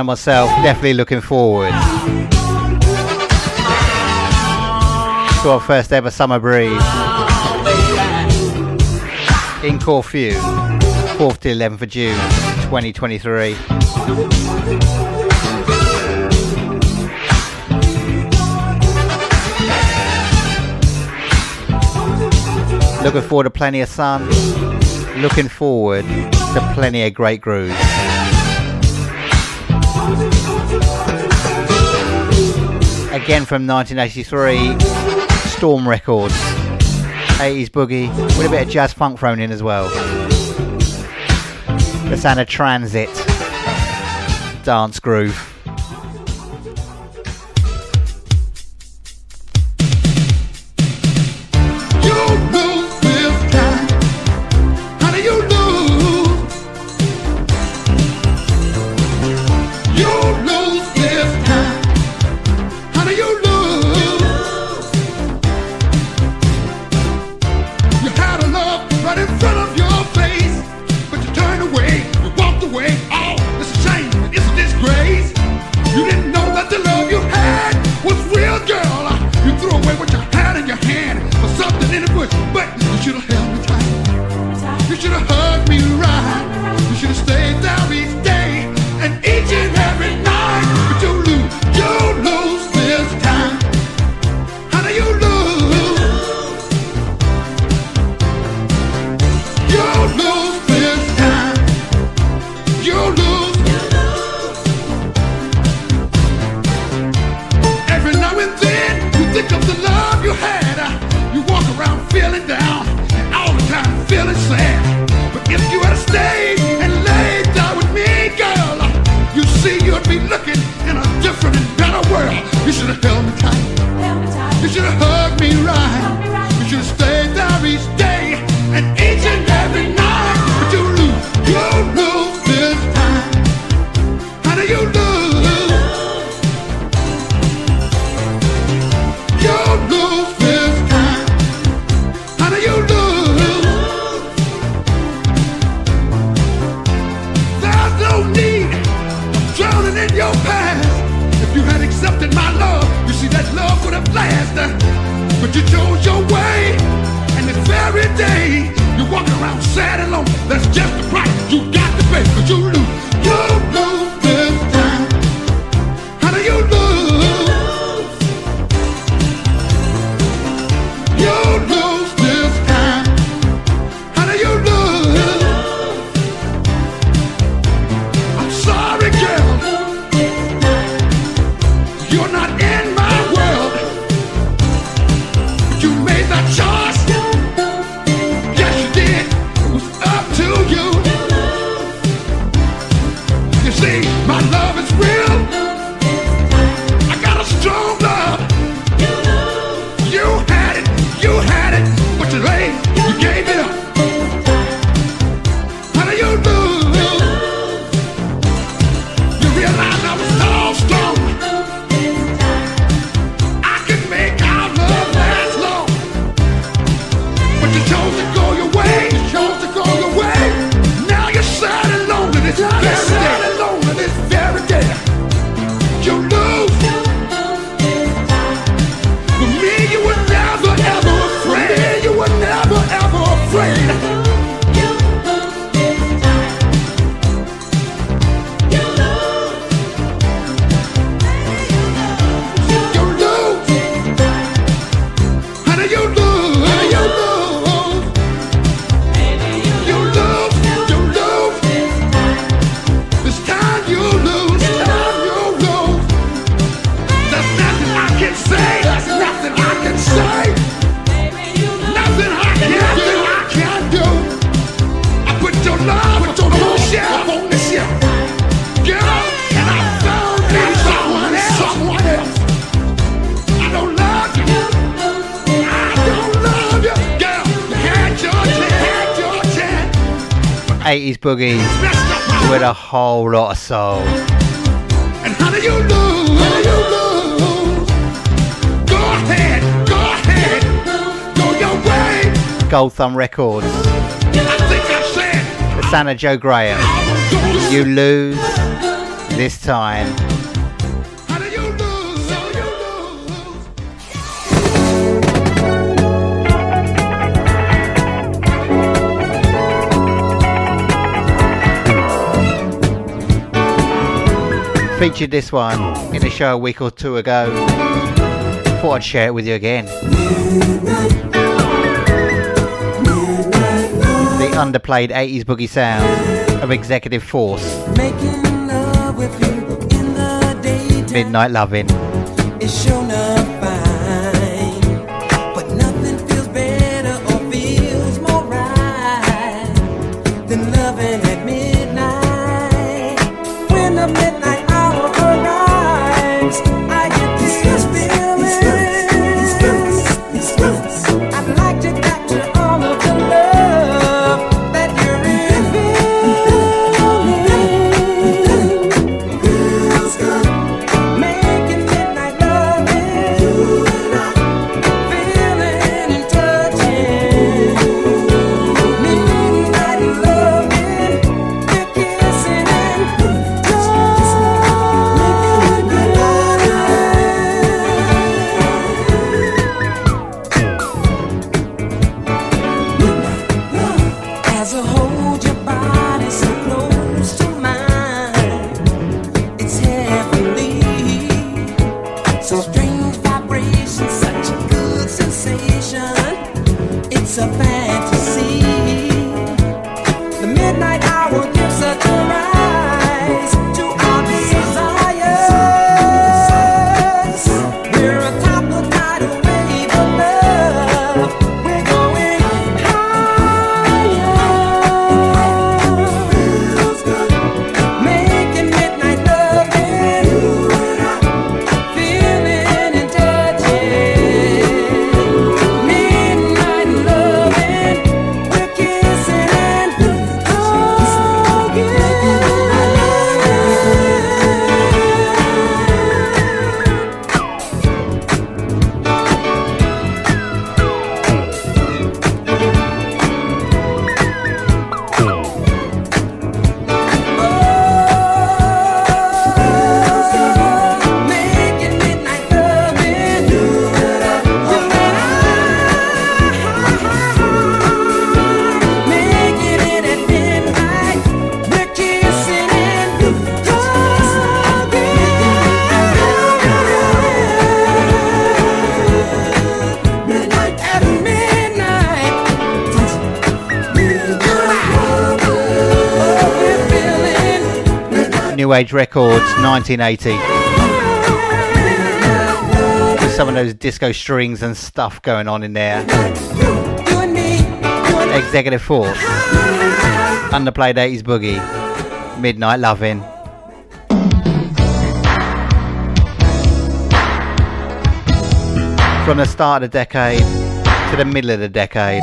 and myself definitely looking forward to our first ever summer breeze in Corfu, 4th to 11th of June 2023. Looking forward to plenty of sun, looking forward to plenty of great grooves. again from 1983, Storm Records. 80s boogie with a bit of jazz funk thrown in as well. The sound of transit, dance groove. You're not Thumb Records. Sana Joe Graham. You lose this time. featured this one in a show a week or two ago. Thought I'd share it with you again. underplayed 80s boogie sounds of Executive Force. Love midnight Loving. Records, 1980. With some of those disco strings and stuff going on in there. Executive Force. Underplayed 80s Boogie. Midnight Loving. From the start of the decade to the middle of the decade.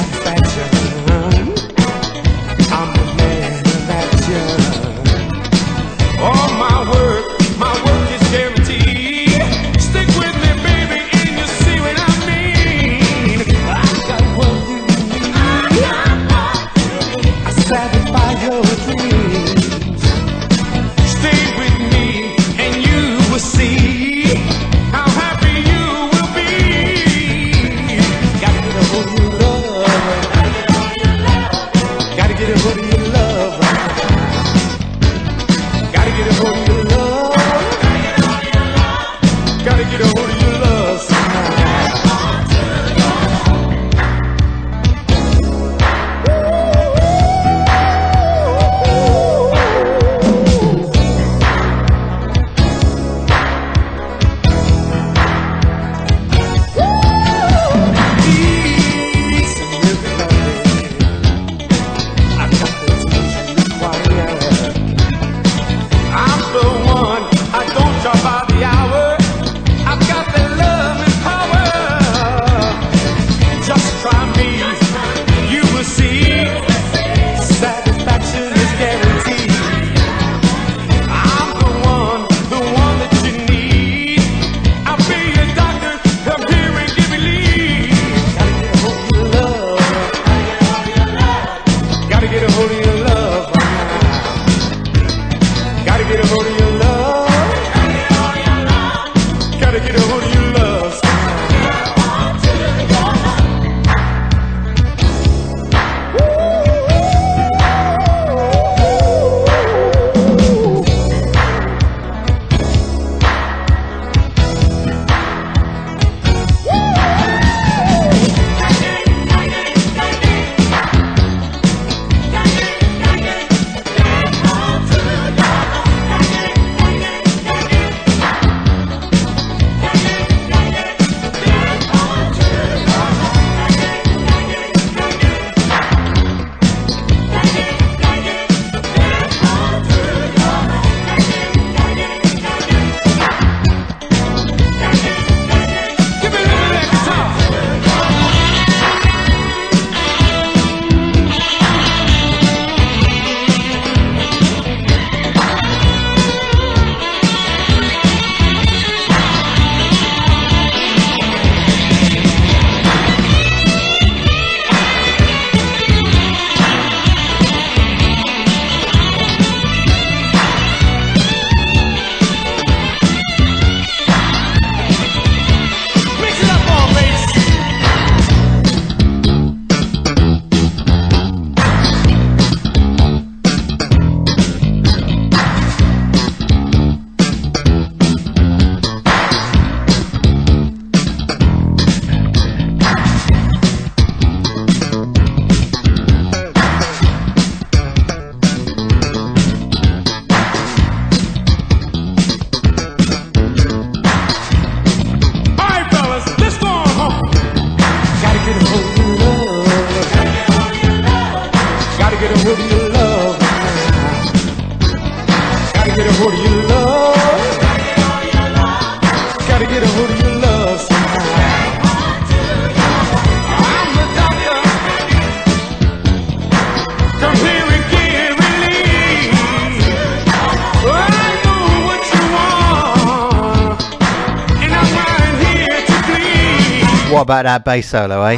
about that bass solo, eh?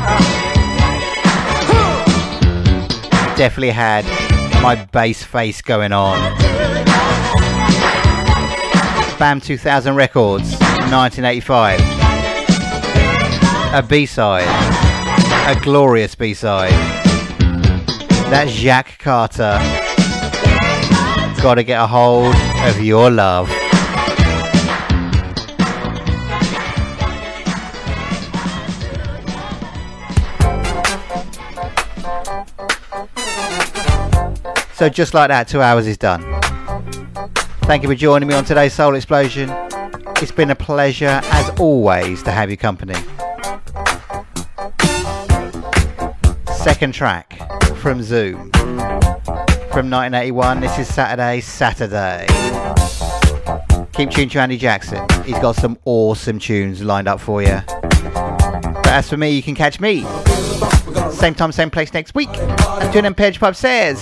Definitely had my bass face going on. BAM 2000 Records, 1985. A B-side. A glorious B-side. That's Jacques Carter. Gotta get a hold of your love. So just like that, two hours is done. Thank you for joining me on today's Soul Explosion. It's been a pleasure, as always, to have your company. Second track from Zoom from 1981. This is Saturday, Saturday. Keep tuned to Andy Jackson. He's got some awesome tunes lined up for you. But as for me, you can catch me same time, same place next week. Tune in Page Pub says.